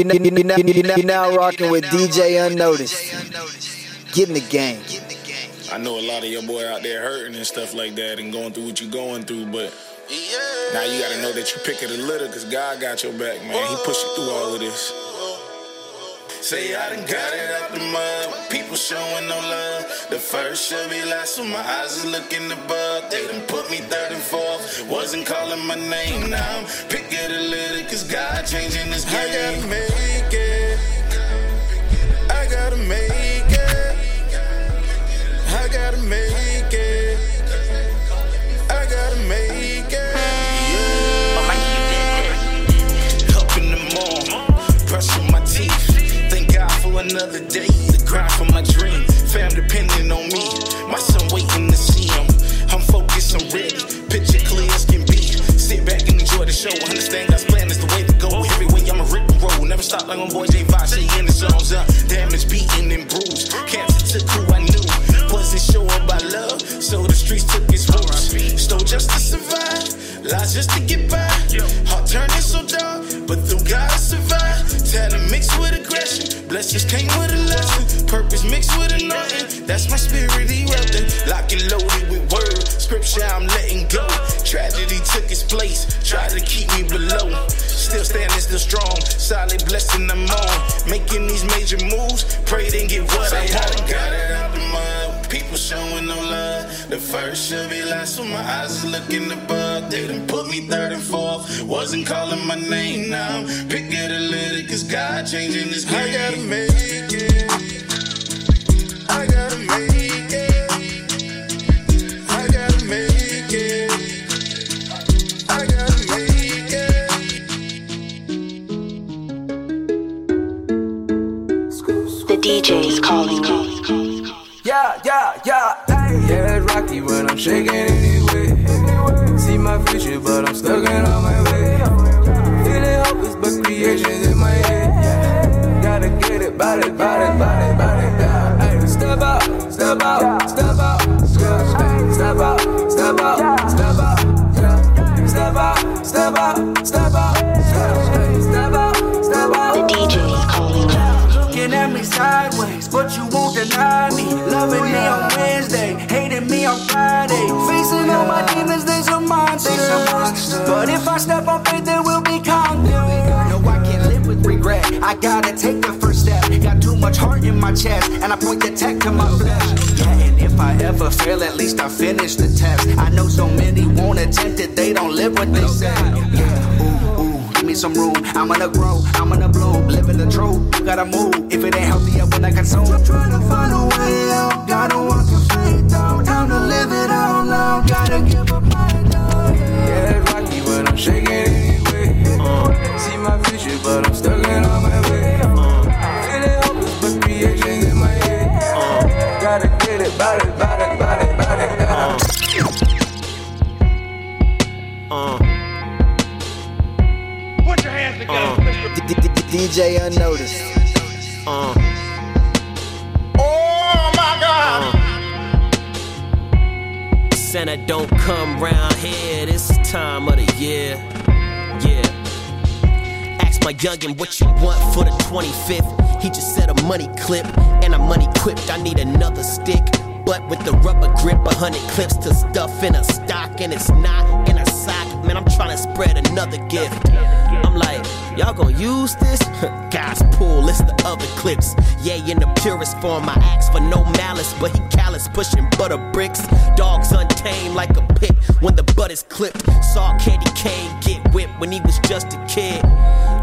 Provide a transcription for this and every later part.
You know, you know, you know, you're now rocking with DJ Unnoticed. Get in the game. I know a lot of your boy out there hurting and stuff like that and going through what you're going through, but now you gotta know that you pick it a little because God got your back, man. He pushed you through all of this. Say I done got it out the mud. People showing no love. The first should be last, so my eyes is looking above. They done put me third and fourth. Wasn't calling my name now. Pick it a little, cause God changing this game. I gotta make it. I gotta make it. I gotta make it. Another day. The grind for my dream. Fam depending on me. My son waiting to see him. I'm focused, I'm ready. Picture clear as can be. Sit back and enjoy the show. Understand God's plan is the way to go. Everywhere I'm a rip and roll. Never stop like my boy J Vache in the zones. Uh, damage beaten and bruised. Cancer took who I knew. Wasn't sure about love, so the streets took its roots. Stole just to survive, lies just to get by. Heart turning so dark, but through blessings came with a lesson. Purpose mixed with anointing, that's my spirit he weapon. Lock and loaded with word, scripture I'm letting go. Tragedy took its place, tried to keep me below. Still standing, still strong, solid blessing I'm on. Making these major moves, pray they get what I want. Got it out the mud, people showing no love. The first should be last, so my eyes is looking above. They done put me third and fourth, wasn't calling my name now. Pick it a little, cause God changing this game. I gotta make it. I gotta take the first step. Got too much heart in my chest, and I point the tech to my flesh. Yeah, and if I ever fail, at least I finish the test. I know so many won't attempt it, they don't live what they say. Yeah, ooh, ooh, give me some room. I'm gonna grow, I'm gonna bloom, living the truth. You gotta move. If it ain't healthy, I wanna consume. Trying to find a way out, gotta walk in faith out. Time to live it out loud, gotta give up my doubt. Yeah, it's rocky, but I'm shaking anyway. Uh, see my future, but I'm stuck DJ Unnoticed. Uh. Oh my God! Uh. Santa don't come round here this time of the year. Yeah. Ask my youngin' what you want for the 25th. He just said a money clip and I'm money quipped. I need another stick. But with the rubber grip, a hundred clips to stuff in a stock, and it's not in a sock. Man, I'm trying to spread another gift. I'm like, y'all gonna use this? God's pull, it's the other clips. Yeah, in the purest form, I ask for no malice, but he callous, pushing butter bricks. Dogs untamed like a pit when the butt is clipped. Saw Candy Cane get whipped when he was just a kid.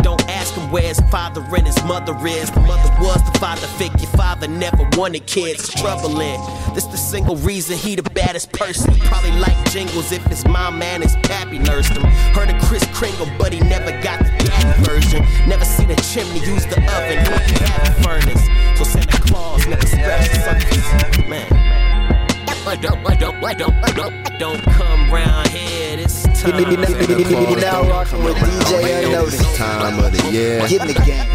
Don't ask him where his father and his mother is. The mother was the father figure. Father never wanted kids. Troubling. This the single reason he the baddest person. Probably like jingles if his mom and his pappy nursed him. Heard of Chris Kringle, but he never got the daddy version. Never seen a chimney use the oven. He had a furnace. So Santa Claus never scratched something. Man. I don't, come round here this time. you now rocking with DJ Unnoticed. Time of the year. Get in the game.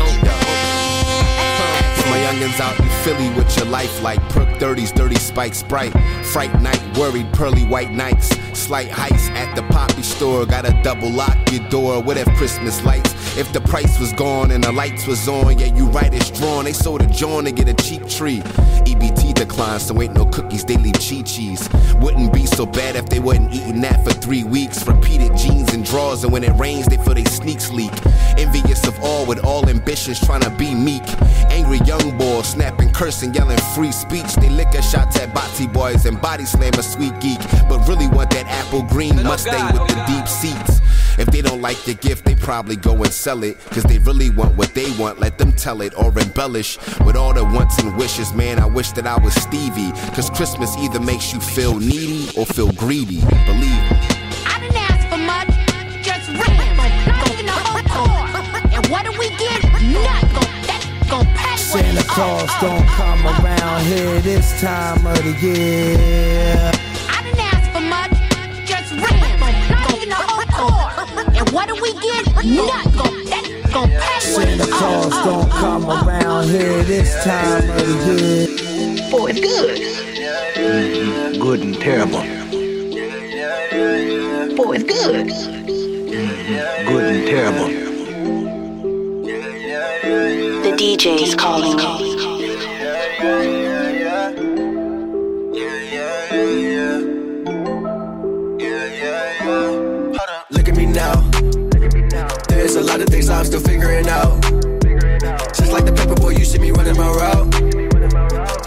For my youngins out in Philly with your life like perk 30s, dirty spike sprite. Fright night, worried pearly white nights. Slight heist at the poppy store. Gotta double lock your door. What if Christmas lights? If the price was gone and the lights was on, yeah, you right, it's drawn. They sold a joint to get a cheap tree. EBT declined, so ain't no cookies, they leave Chi Chi's. Wouldn't be so bad if they wasn't eating that for three weeks. Repeated jeans and drawers, and when it rains, they feel they sneaks leak. Envious of all with all ambitions, trying to be meek. Angry young boys, snapping, cursing, yelling free speech. They lick a shots at Bati boys and body slam a sweet geek. But really want that apple green Mustang with the deep seats. If they don't like your gift, they probably go and sell it. Cause they really want what they want, let them tell it or embellish. With all the wants and wishes, man, I wish that I was Stevie. Cause Christmas either makes you feel needy or feel greedy. Believe me. I didn't ask for much, just ran. Not even a whole car. And what do we get? Nothing. That's gonna pay what Santa Claus all- don't come around here this time of the year. And what do we get? Nothing. That's gonna pay what Santa it's Claus all- don't come uh, around here this time of the year. Oh, it's good. Good and terrible. Oh, it's good. Good and terrible. The DJ's calling. Look lot of things I'm still figuring out. Just like the paper boy, you see me running my route.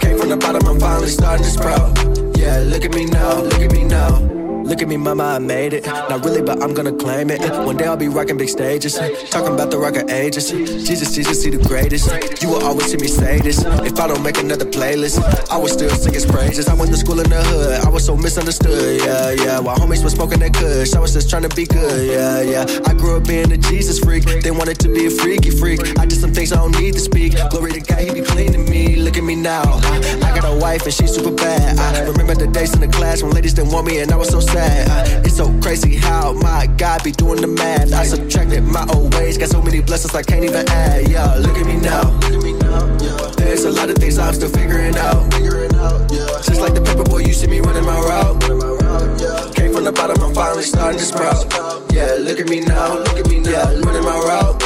Came from the bottom, I'm finally starting to sprout. Yeah, look at me now, look at me now. Look at me, mama, I made it. Not really, but I'm gonna claim it. One day I'll be rocking big stages. Talking about the rocker ages. Jesus, Jesus, he the greatest. You will always see me say this. If I don't make another playlist, I will still sing his praises. I went to school in the hood. I was so misunderstood. Yeah, yeah. While homies were smoking that kush, I was just trying to be good. Yeah, yeah. I grew up being a Jesus freak. They wanted to be a freaky freak. I did some things I don't need to speak. Glory to God, he be cleaning me. Look at me now. I got a wife and she's super bad. I remember the days in the class when ladies didn't want me and I was so sad. Uh, It's so crazy how my God be doing the math. I subtracted my old ways, got so many blessings I can't even add. Yeah, look at me now. There's a lot of things I'm still figuring out. Just like the paper boy, you see me running my route. Came from the bottom, I'm finally starting to sprout. Yeah, look at me now, look at me now, running my route.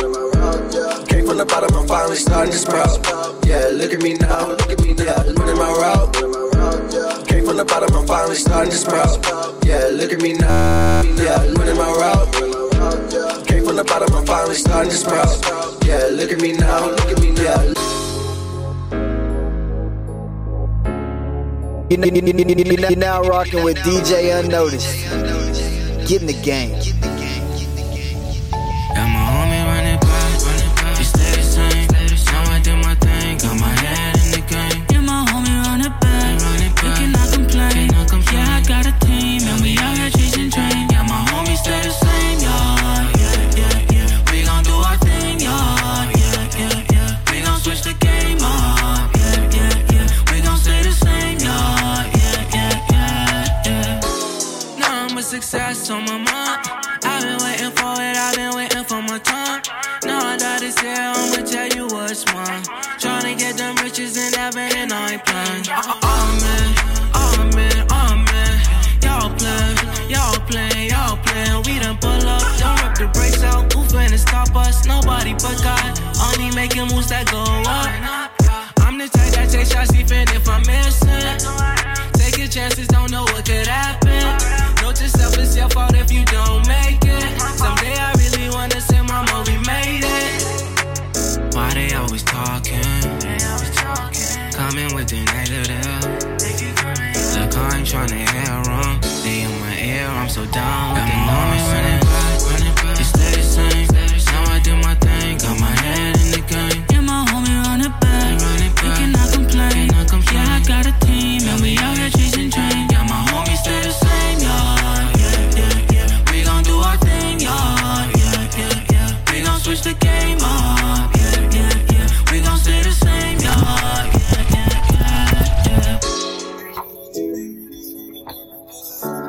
Came from the bottom, I'm finally starting to sprout. Yeah, look at me now, look at me now, running my route. Came from the bottom, I'm finally starting to sprout. Yeah, look at me now, yeah, running my route. Came from the bottom, I'm finally starting to sprout. Yeah, look at me now, look at me now. You're now rocking with DJ Unnoticed. Get in the game.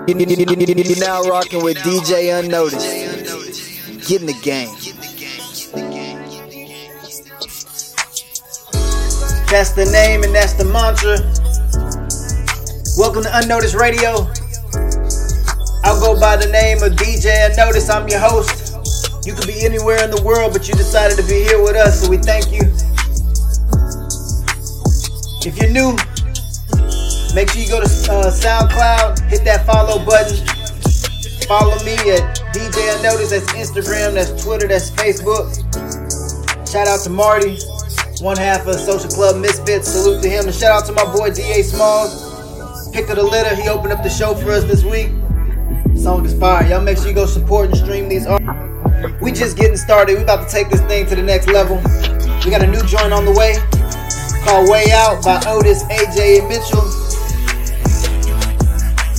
You're now rocking with DJ Unnoticed. Get in the game. That's the name and that's the mantra. Welcome to Unnoticed Radio. I'll go by the name of DJ Unnoticed. I'm your host. You could be anywhere in the world, but you decided to be here with us, so we thank you. If you're new, make sure you go to uh, SoundCloud, hit that follow button. Follow me at DJ Unnoticed. That's Instagram, that's Twitter, that's Facebook. Shout out to Marty, one half of Social Club Misfits. Salute to him. And shout out to my boy DA Smalls. Pick of the litter. He opened up the show for us this week. Song is fire. Y'all make sure you go support and stream these artists. We just getting started. We about to take this thing to the next level. We got a new joint on the way called Way Out by Otis, AJ, and Mitchell.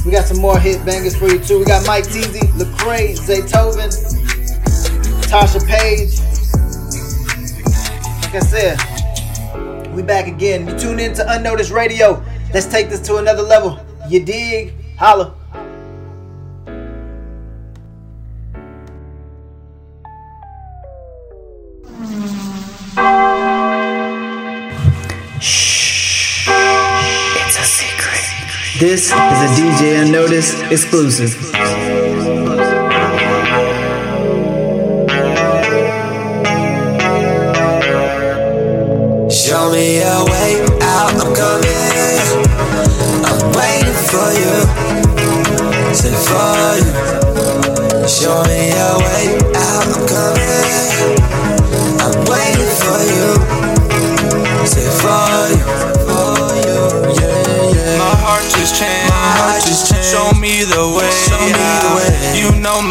We got some more hit bangers for you too. We got Mike Teezy, Lecrae, Zaytoven, Tasha Page. Like I said, we back again. You tune in to Unnoticed Radio. Let's take this to another level. You dig? Holla. This is a DJ Unnoticed exclusive. Show me a way out, I'm coming. I'm waiting for you. Say for you. Show me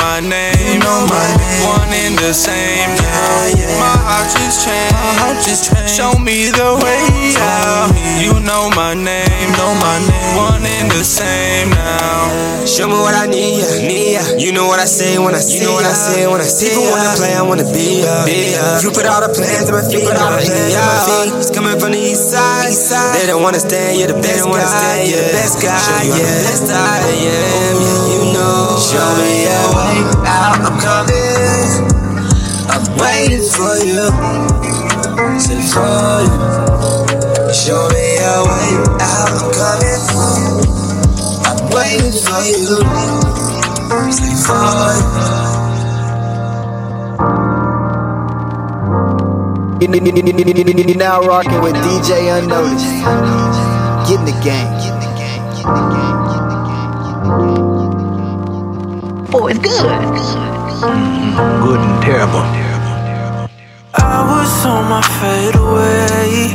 my name. You know my name. One in the same now. Yeah, yeah. My heart just changed. My heart just changed. Show me the way out. You know my name. Know my name. One in the same now. Show me what I need, yeah. need ya. You know what I say when I see You know what I say when I see People wanna play, I wanna be ya. Be ya. You put all the plans on my feet, put all the plans on my feet. It's coming from the east side. East side. They don't wanna stand, you're the best guy. You're the best guy, Show you yeah. the best I am, yeah, oh, you know. Show me a way out, I'm coming. I'm waiting for you. Say for you. Show me a way out, I'm coming. I'm waiting for you. Say for you. You're now rocking with DJ Unnoticed. Get in the game. Oh, it's good. Good and terrible. I was on my fade away.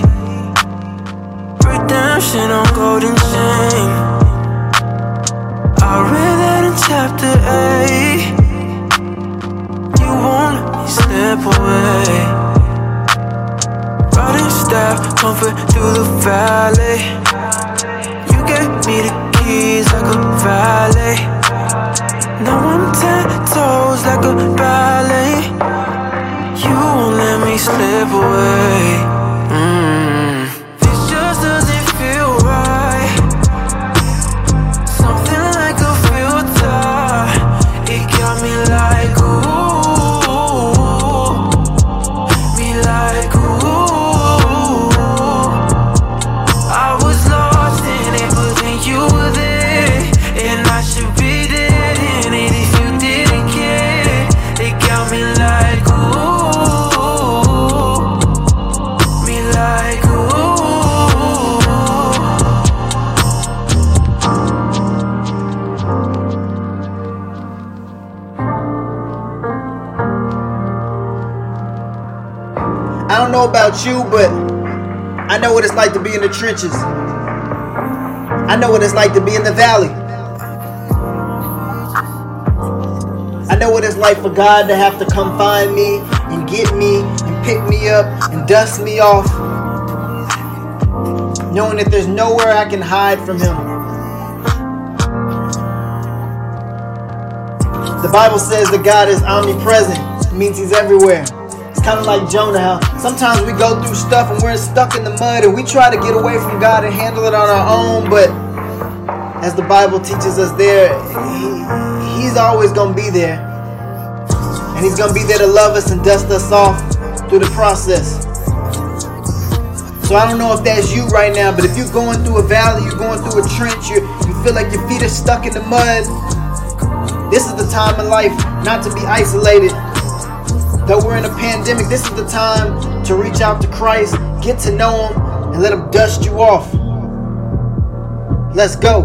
Redemption on golden chain. I read that in chapter 8. You won't let me step away. Staff, comfort through the valley. You gave me the keys like a valet. Now I'm ten toes like a ballet. You won't let me slip away. About you, but I know what it's like to be in the trenches. I know what it's like to be in the valley. I know what it's like for God to have to come find me and get me and pick me up and dust me off. Knowing that there's nowhere I can hide from Him. The Bible says that God is omnipresent, it means He's everywhere. It's kind of like Jonah, how sometimes we go through stuff and we're stuck in the mud and we try to get away from God and handle it on our own, but as the Bible teaches us there, he, He's always going to be there. And He's going to be there to love us and dust us off through the process. So I don't know if that's you right now, but if you're going through a valley, you're going through a trench, you you feel like your feet are stuck in the mud, this is the time in life not to be isolated. Though we're in a pandemic, this is the time to reach out to Christ, get to know Him, and let Him dust you off. Let's go.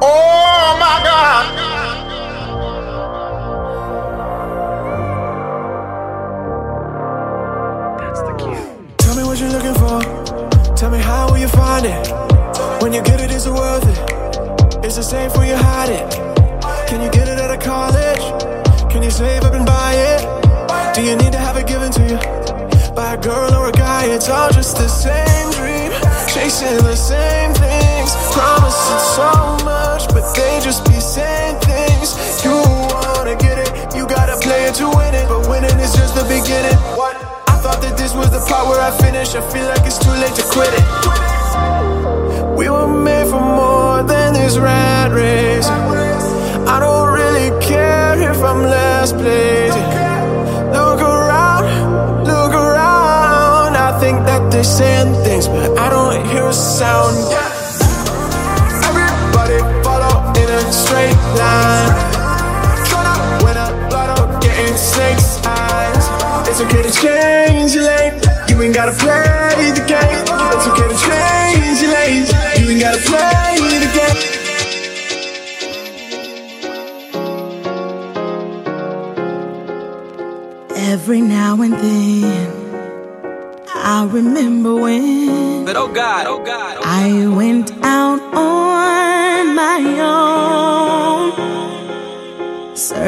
Oh my God. Tell me what you're looking for. Tell me how will you find it? When you get it, is it worth it? Is it safe where girl or a guy, it's all just the same dream. Chasing the same things. Promising so much, but they just be saying things. You wanna get it, you gotta play it to win it. But winning is just the beginning. What? I thought that this was the part where I finish. I feel like it's too late to quit it. We were made for more than this rat race. I don't really care if I'm last place. They're saying things, but I don't hear a sound. Everybody follow in a straight line. Tryna win a lotto, getting snakes eyes. It's okay to change your lane. You ain't gotta play the game.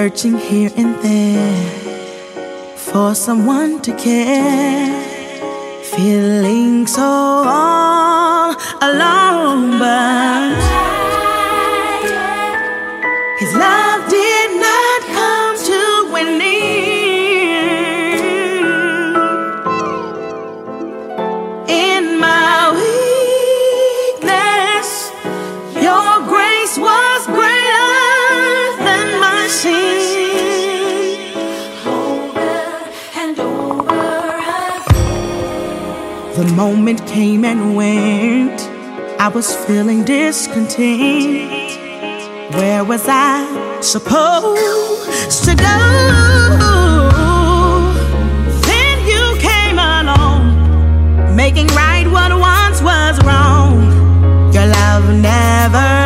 Searching here and there for someone to care, feeling so all alone, but his love moment came and went. I was feeling discontent. Where was I supposed to go? Then you came along, making right what once was wrong. Your love never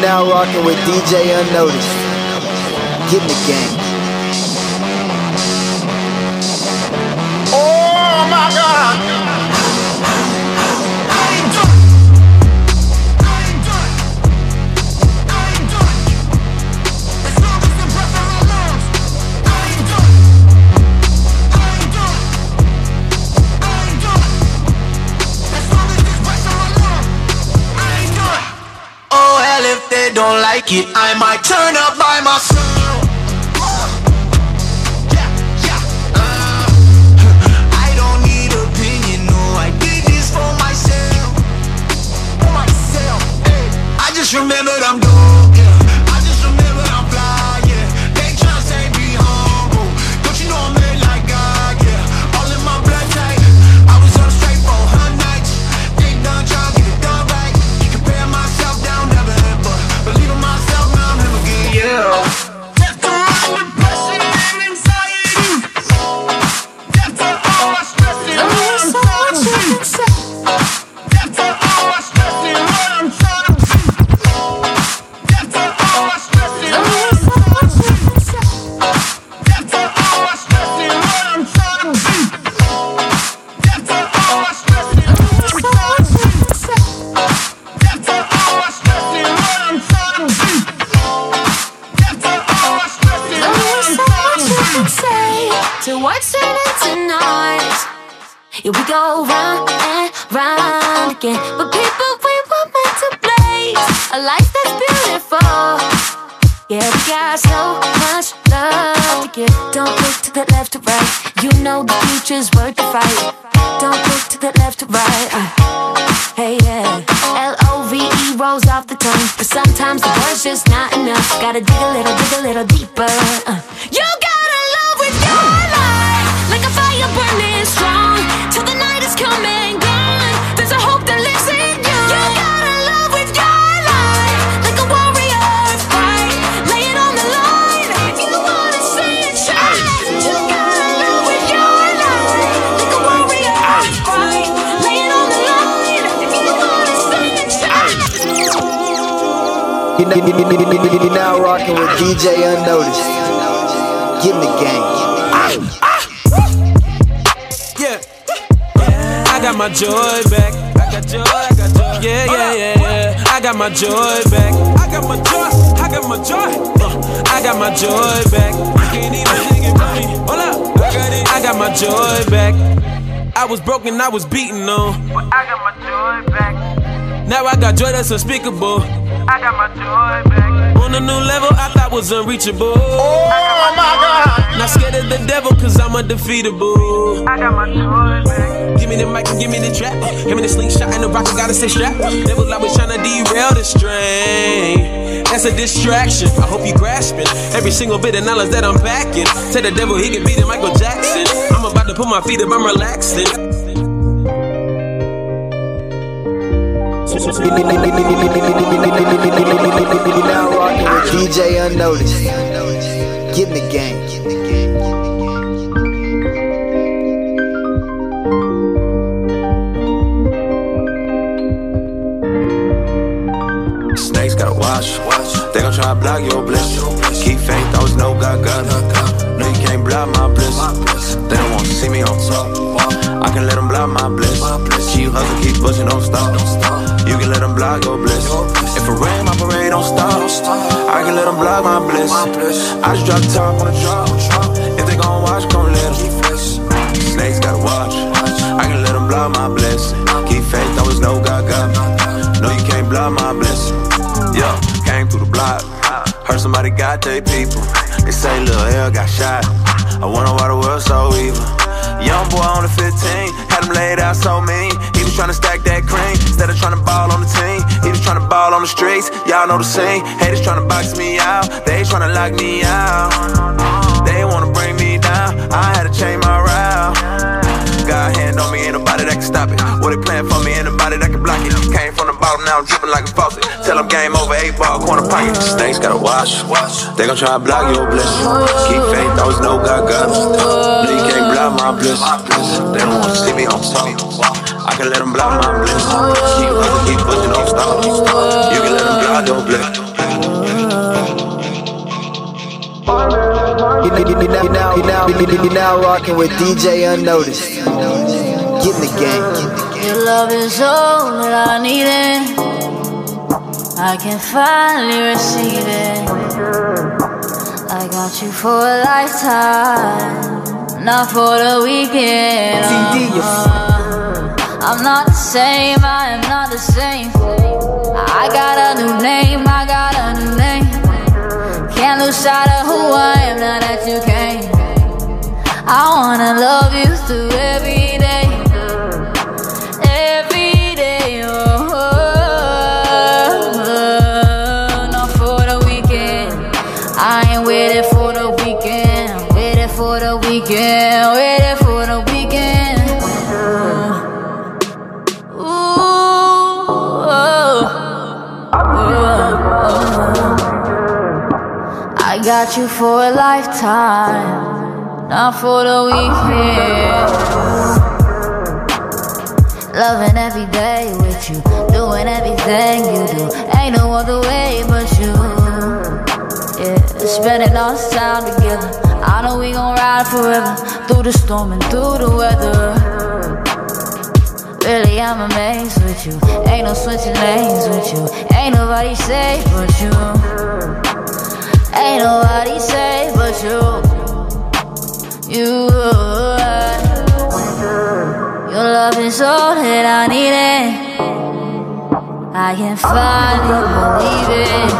now rocking with DJ Unnoticed. Get in the game. It, I might turn up by myself. My joy back. I got joy, I got joy. Yeah, yeah, yeah, yeah. I got my joy back. I got my joy, I got my joy. Uh, I got my joy back. You can't even sing it for me. Hold up, I got it. I got my joy back. I was broken, I was beaten on. But I got my joy back. Now I got joy that's unspeakable. I got my joy back. On a new level I thought was unreachable. Oh my God. Not scared of the devil cause I'm undefeatable. I got my back. Give me the mic and give me the trap. Give me the slingshot and the rocket, gotta stay strapped. Devil always trying to derail the strain. That's a distraction. I hope you grasping every single bit of knowledge that I'm backing. Tell the devil he can beat it, Michael Jackson. I'm about to put my feet up, I'm relaxing. You're now rocking with DJ Unnoticed. Get in the game. Snakes gotta watch. They gon' try to block your bliss. Keep faith, always know God got me. No, you can't block my bliss. They don't wanna see me on top. I can let them block my bliss. Keep hustle, keep pushing, don't stop. Them block bliss. If it rain, my parade don't stop. I can let them block my bliss. I just drop the top on the drop. If they gon' watch, gon' let them. Snakes gotta watch. I can let them block my bliss. Keep faith, always know God got me. No, you can't block my bliss. Yeah, came through the block. Heard somebody got their people. They say Lil L got shot. I wonder why the world so evil. Young boy on the 15, had him laid out so mean. He was tryna stack that cream instead of tryna ball on the team. He was tryna ball on the streets. Y'all know the scene. Haters tryna box me out. They tryna lock me out. They wanna bring me down. I had to change my route. God hand on me, ain't nobody that can stop it. What they plan for me, ain't nobody that can block it. Came from the bottom, now I'm dripping like a faucet. Tell them game over, eight ball, corner pocket. Snakes gotta watch. They gon' try to block your blessing. Keep faith, always know God got. My my bliss. They don't wanna see me on top. I can let them block my bliss. Keep pushing, keep pushing, don't stop. You can let them block now, you, you now rocking with DJ Unnoticed. Get in the game. Your love is all that I needed. I can finally receive it. I got you for a lifetime, not for the weekend. Uh, I'm not the same, I am not the same. I got a new name, I got a new name. Can't lose sight of who I am now that you came. I wanna love you for a lifetime, not for the weekend. Loving every day with you, doing everything you do. Ain't no other way but you. Yeah, spending all this time together. I know we gon' ride forever through the storm and through the weather. Really, I'm amazed with you. Ain't no switching lanes with you. Ain't nobody safe but you. Ain't nobody safe but you. You. Uh, your love is all that I needed. I can finally believe it.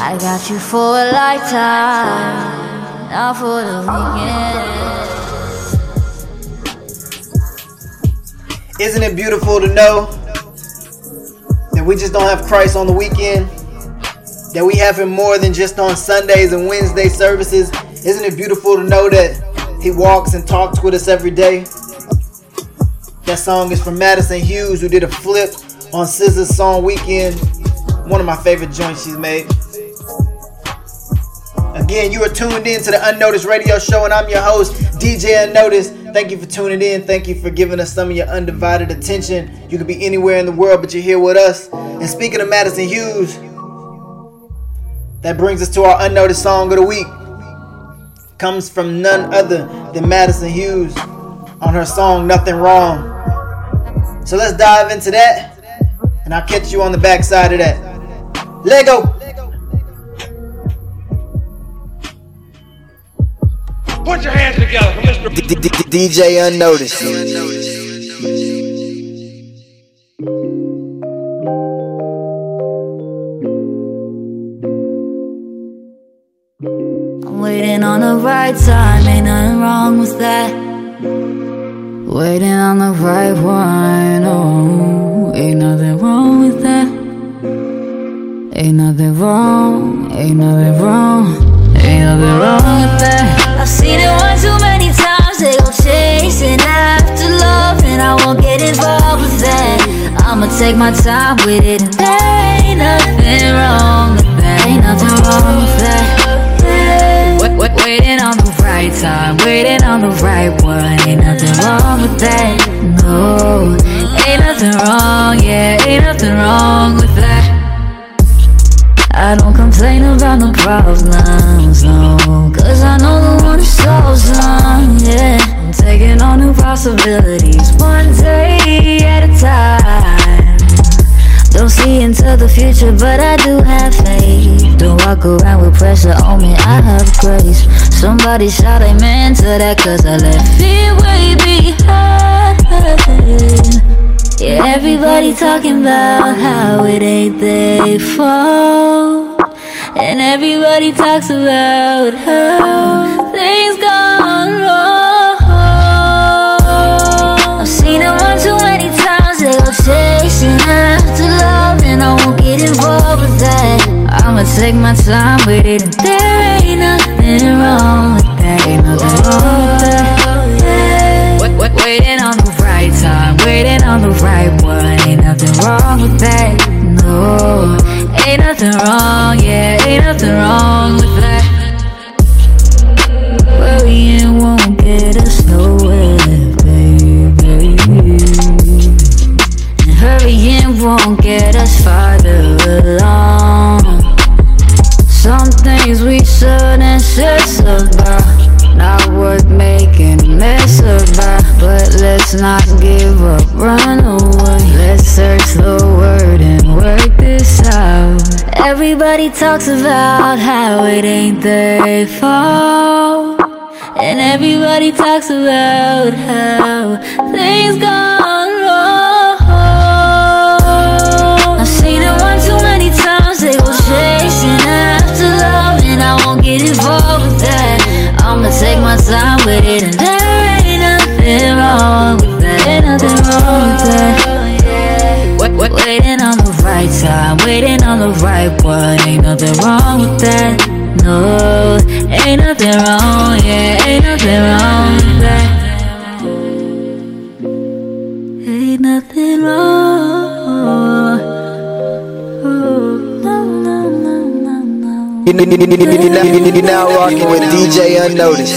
I got you for a lifetime, not for the weekend. Isn't it beautiful to know that we just don't have Christ on the weekend? That we have Him more than just on Sundays and Wednesday services? Isn't it beautiful to know that He walks and talks with us every day? That song is from Madison Hughes, who did a flip on SZA's song Weekend. One of my favorite joints she's made. Again, you are tuned in to the Unnoticed Radio Show, and I'm your host, DJ Unnoticed. Thank you for tuning in. Thank you for giving us some of your undivided attention. You could be anywhere in the world, but you're here with us. And speaking of Madison Hughes, that brings us to our unnoticed song of the week. Comes from none other than Madison Hughes on her song Nothing Wrong. So let's dive into that, and I'll catch you on the backside of that. Lego! Put your hands together for Mr. DJ Unnoticed. I'm waiting on the right time, ain't nothing wrong with that. Waiting on the right one, oh, ain't nothing wrong with that. Ain't nothing wrong, ain't nothing wrong, ain't nothing wrong with that. I've seen it one too many times, they go chasing after love, and I won't get involved with that. I'ma take my time with it, and there ain't nothing wrong with that. Ain't nothing wrong with that. Wait, wait, waiting on the right time, waiting on the right one. Ain't nothing wrong with that. No, ain't nothing wrong, yeah, ain't nothing wrong with that. I don't complain about no problems, no. Cause I know the one who solves them, yeah. I'm taking on new possibilities, one day at a time. Don't see into the future, but I do have faith. Don't walk around with pressure on me, I have grace. Somebody shout amen to that, cause I left fear way behind. Yeah, everybody talking about how it ain't their fault. And everybody talks about how things gone take my time with it, and there ain't nothing wrong with that. Ain't nothing wrong with that. Wait, wait, waiting on the right time, waiting on the right one. Ain't nothing wrong with that. No, ain't nothing wrong, yeah, ain't nothing wrong with that. Worrying won't But let's not give up, run away. Let's search the word and work this out. Everybody talks about how it ain't their fault. And everybody talks about how things gone wrong. I've seen it one too many times. They go chasing after love, and I won't get involved with that. I'ma take my time with it, Ain't nothing wrong with that. Wait, wait, waiting on the right time, waiting on the right one. Ain't nothing wrong with that. No, ain't nothing wrong, yeah, ain't nothing wrong with that. Ain't nothing wrong. You are now rocking with DJ Unnoticed.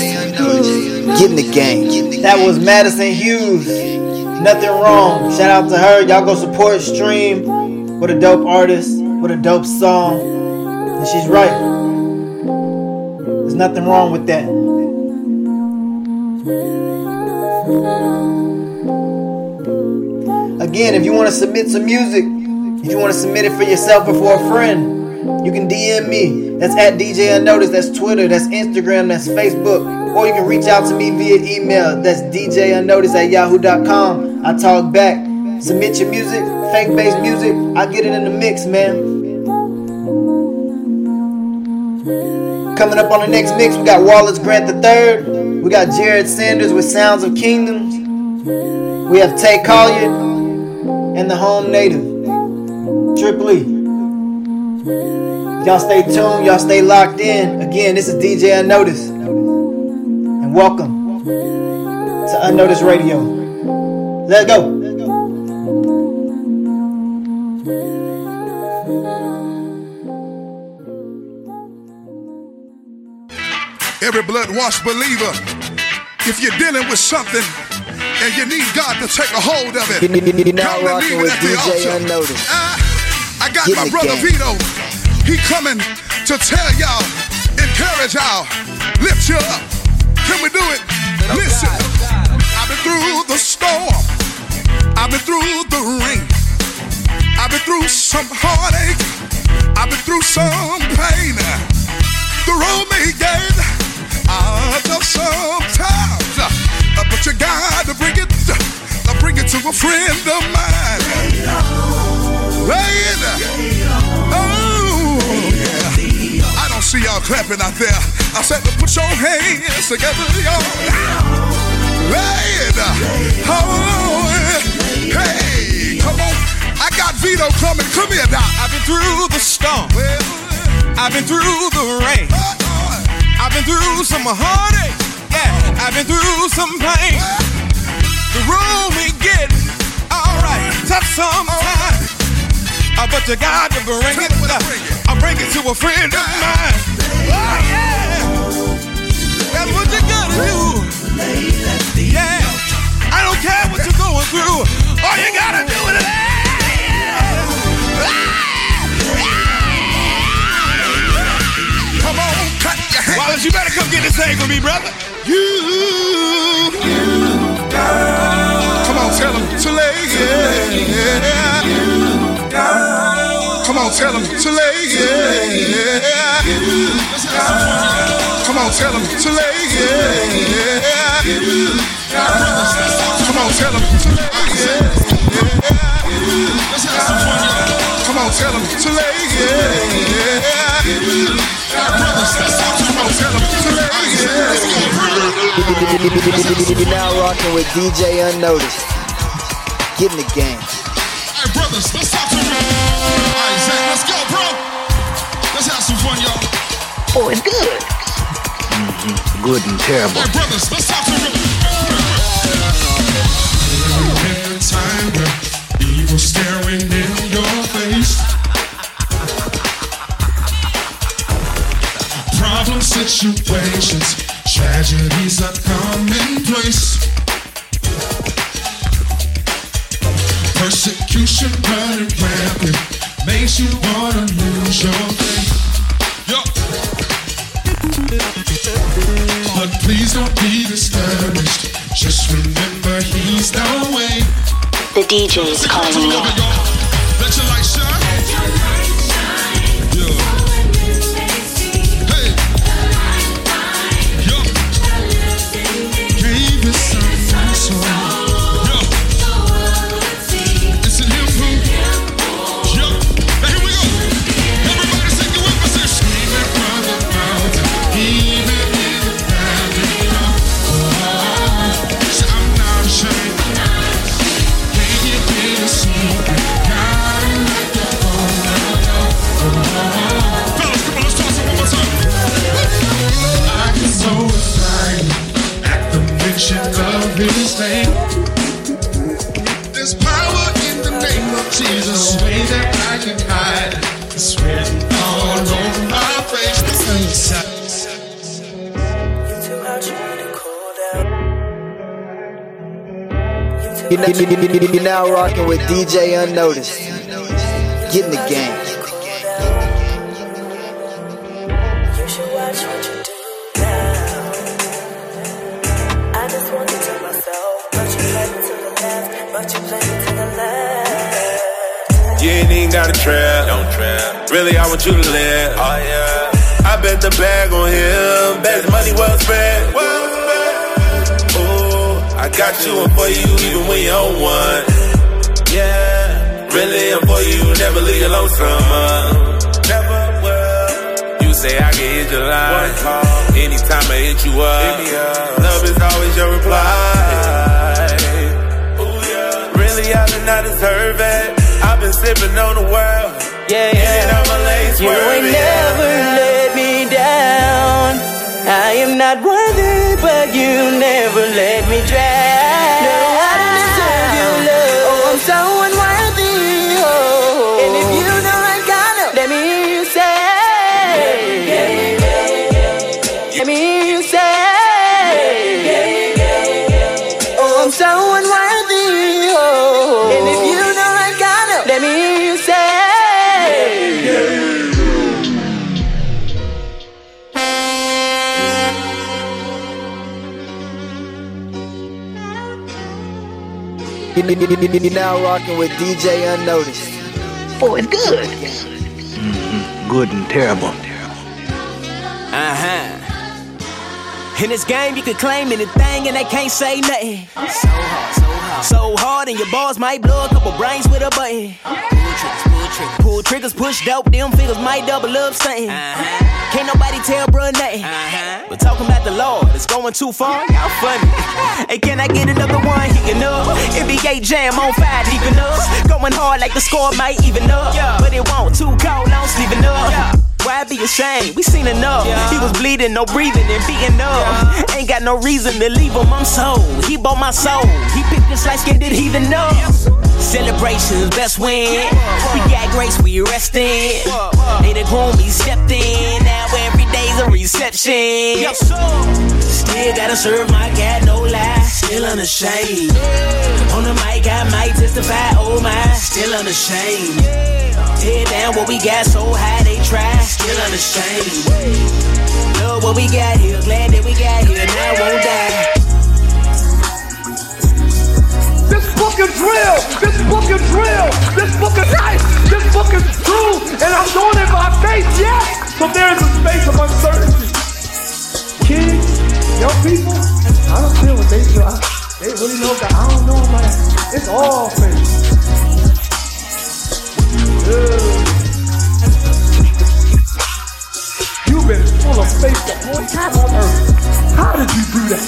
Get in the game. That was Madison Hughes. Nothing wrong. Shout out to her. Y'all go support Stream. What a dope artist. What a dope song. And she's right. There's nothing wrong with that. Again, if you want to submit some music, if you want to submit it for yourself or for a friend, you can DM me. That's at DJ Unnoticed. That's Twitter. That's Instagram. That's Facebook. Or you can reach out to me via email. That's DJ Unnoticed at yahoo.com. I talk back. Submit your music, fake based music. I get it in the mix, man. Coming up on the next mix, we got Wallace Grant III. We got Jared Sanders with Sounds of Kingdoms. We have Tay Collier and the Home Native. Triple E. Y'all stay tuned. Y'all stay locked in. Again, this is DJ Unnoticed. And welcome to Unnoticed Radio. Let's go. Every blood washed believer, if you're dealing with something and you need God to take a hold of it, You now come and rocking leave it with at the DJ altar. Unnoticed. I got Get my brother game. Vito. He coming to tell y'all, encourage y'all, lift you up. Can we do it? Oh, Listen, I've been through the storm. I've been through the rain. I've been through some heartache. I've been through some pain. The road may get out of sometimes, uh, but you gotta bring it, uh, bring it to a friend of mine. Lay it. Oh. I don't see y'all clapping out there. I said put your hands together, y'all. It. Oh, hey, come on. I got Vito coming. Come here, Doc. I've been through the storm. I've been through the rain. I've been through some heartache. Yeah, I've been through some pain. The road we get alright, tough sometimes. Uh, but you got to bring it. I bring it to a friend of mine. Oh yeah, that's what you gotta do. Yeah, I don't care what you're going through. All you gotta do is Come on, cut your. Wallace, you better come get this thing for me, brother. You, Come on, tell him to lay yeah. Come on, tell him to lay yeah. Come on, tell him to lay yeah. On, tell him to lay yeah. Come on, tell him to lay yeah. Come on, tell him to lay You are now rocking with DJ Unnoticed. Get in the game. Hey, brothers, let's talk to me. All right, Zach, let's go, bro. Let's have some fun, y'all. Oh, it's good. Mhm, Good and terrible. Hey, brothers, let's talk to me. But please don't be discouraged. Just remember he's the way. The DJ is calling you. Of his name. There's power in the name of Jesus. No way that I can hide. It's written all over my face. You you- you- you- You're now rocking with DJ Unnoticed. Get in the game. I ain't even got a trap. Don't trap. Really, I want you to live. Oh yeah. I bet the bag on him. Bet the money well spent. Well spent. Ooh, I got you one for you even when you own one. Yeah. Really, I'm for you. Never leave you lonesome. Never will. You say I can hit your line. Anytime I hit you up. Love is always your reply. Ooh, yeah. Really, I did not deserve it. I've been sipping on the world. Yeah, And I'm a lace You ain't never let me down. I am not worthy, but you never let me drown. You're now rocking with DJ Unnoticed. Oh, it's good. Mm, Good and terrible. Uh huh. In this game, you can claim anything and they can't say nothing. So hard, so hard. So hard, and your balls might blow a couple brains with a button. Pull triggers, pull triggers. Pull triggers, push dope, them figures might double up something. Uh-huh. Can't nobody tell bruh nothing. Uh-huh. But talking about the Lord, it's going too far. Y'all funny. hey, can I get another one? He can up. NBA jam on fire, deep enough. Going hard like the score might even up. But it won't too cold, I'm sleeping up. Why be ashamed? We seen enough. He was bleeding, no breathing, and beating up. Ain't got no reason to leave him, I'm sold. He bought my soul. He picked this light skinned heathen up. Celebrations, best win. We got grace, we resting. They the groom, we stepped in. Now every day's a reception. Still gotta serve my God, no lie. Still unashamed. On the mic, I might testify. Oh my, still unashamed. Tear down what we got so high, they try. Still unashamed. Love what we got here, glad that we got here. Now won't die. Is real. This is real. This is life. This is true. And I'm doing it by faith, yes. So there is a space of uncertainty. Kids, young people, I don't feel what they feel. I- They really know that. I don't know, man. It's all faith. You've been full of faith the whole time on earth. How did you do that?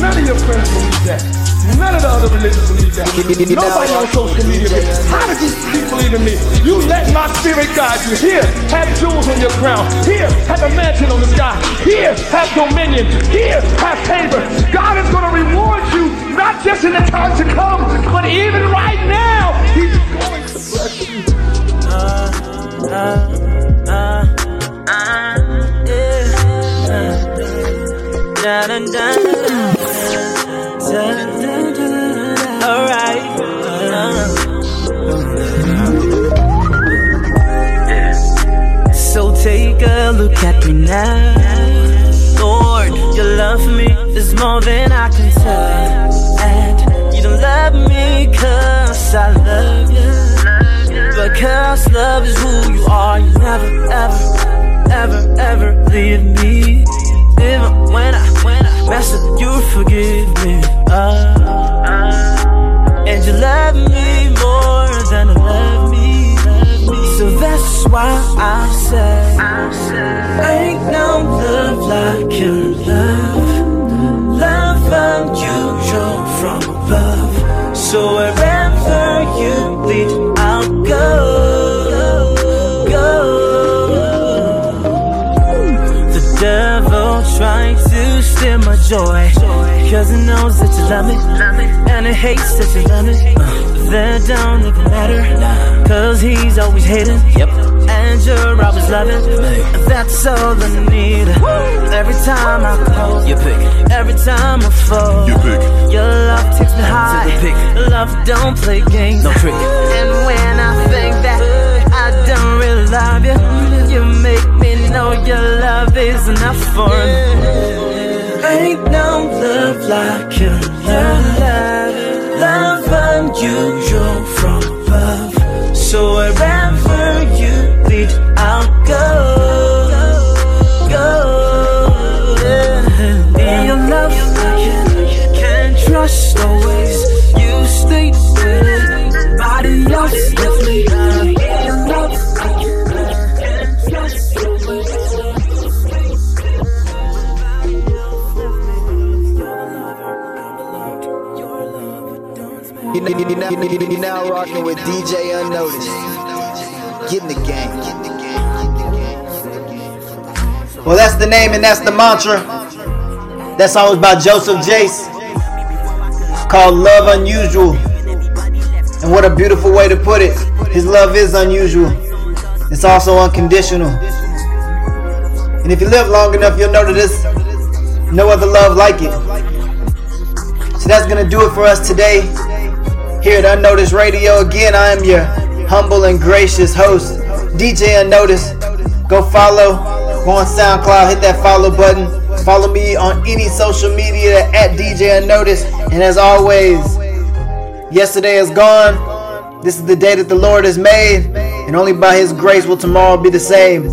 None of your friends believe that. None of the other religions believe that. Nobody on social media. How did you keep believing me? You let my spirit guide you. Here, have jewels on your crown. Here, have a mansion on the sky. Here, have dominion. Here, have favor. God is going to reward you, not just in the time to come, but even right now. He's going to bless you. Da, da, da, da, da, da. So take a look at me now. Lord, your love for me is more than I can tell. And you don't love me cause I love you. But cause love is who you are, you never, ever, ever, ever leave me. Even when I, when I mess up, you forgive. Love me. And he hates that you love. Uh, that don't even matter. Cause he's always hating. Yep. And you're always loving. That's all I need. Every time I call, you pick. Every time I fall, you pick. Your love takes me high. Love don't play games. No trick. And when I think that I don't really love you, you make me know your love is enough for me. Ain't no love like your love. Love unusual from above. So wherever you lead, I'll go. Now, you, you now rocking with DJ Unnoticed. Get in the game. Well, that's the name and that's the mantra. That song was by Joseph Jace. Called Love Unusual. And what a beautiful way to put it. His love is unusual. It's also unconditional. And if you live long enough, you'll know that there's no other love like it. So that's gonna do it for us today. Here at Unnoticed Radio. Again, I am your humble and gracious host, DJ Unnoticed. Go follow, go on SoundCloud, hit that follow button. Follow me on any social media at DJ Unnoticed. And as always, yesterday is gone. This is the day that the Lord has made. And only by His grace will tomorrow be the same.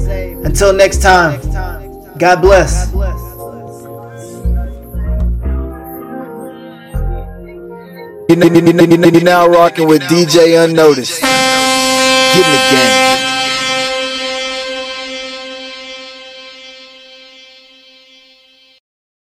Until next time, God bless. You, you, you, you, you now rocking with DJ Unnoticed. Get in the game.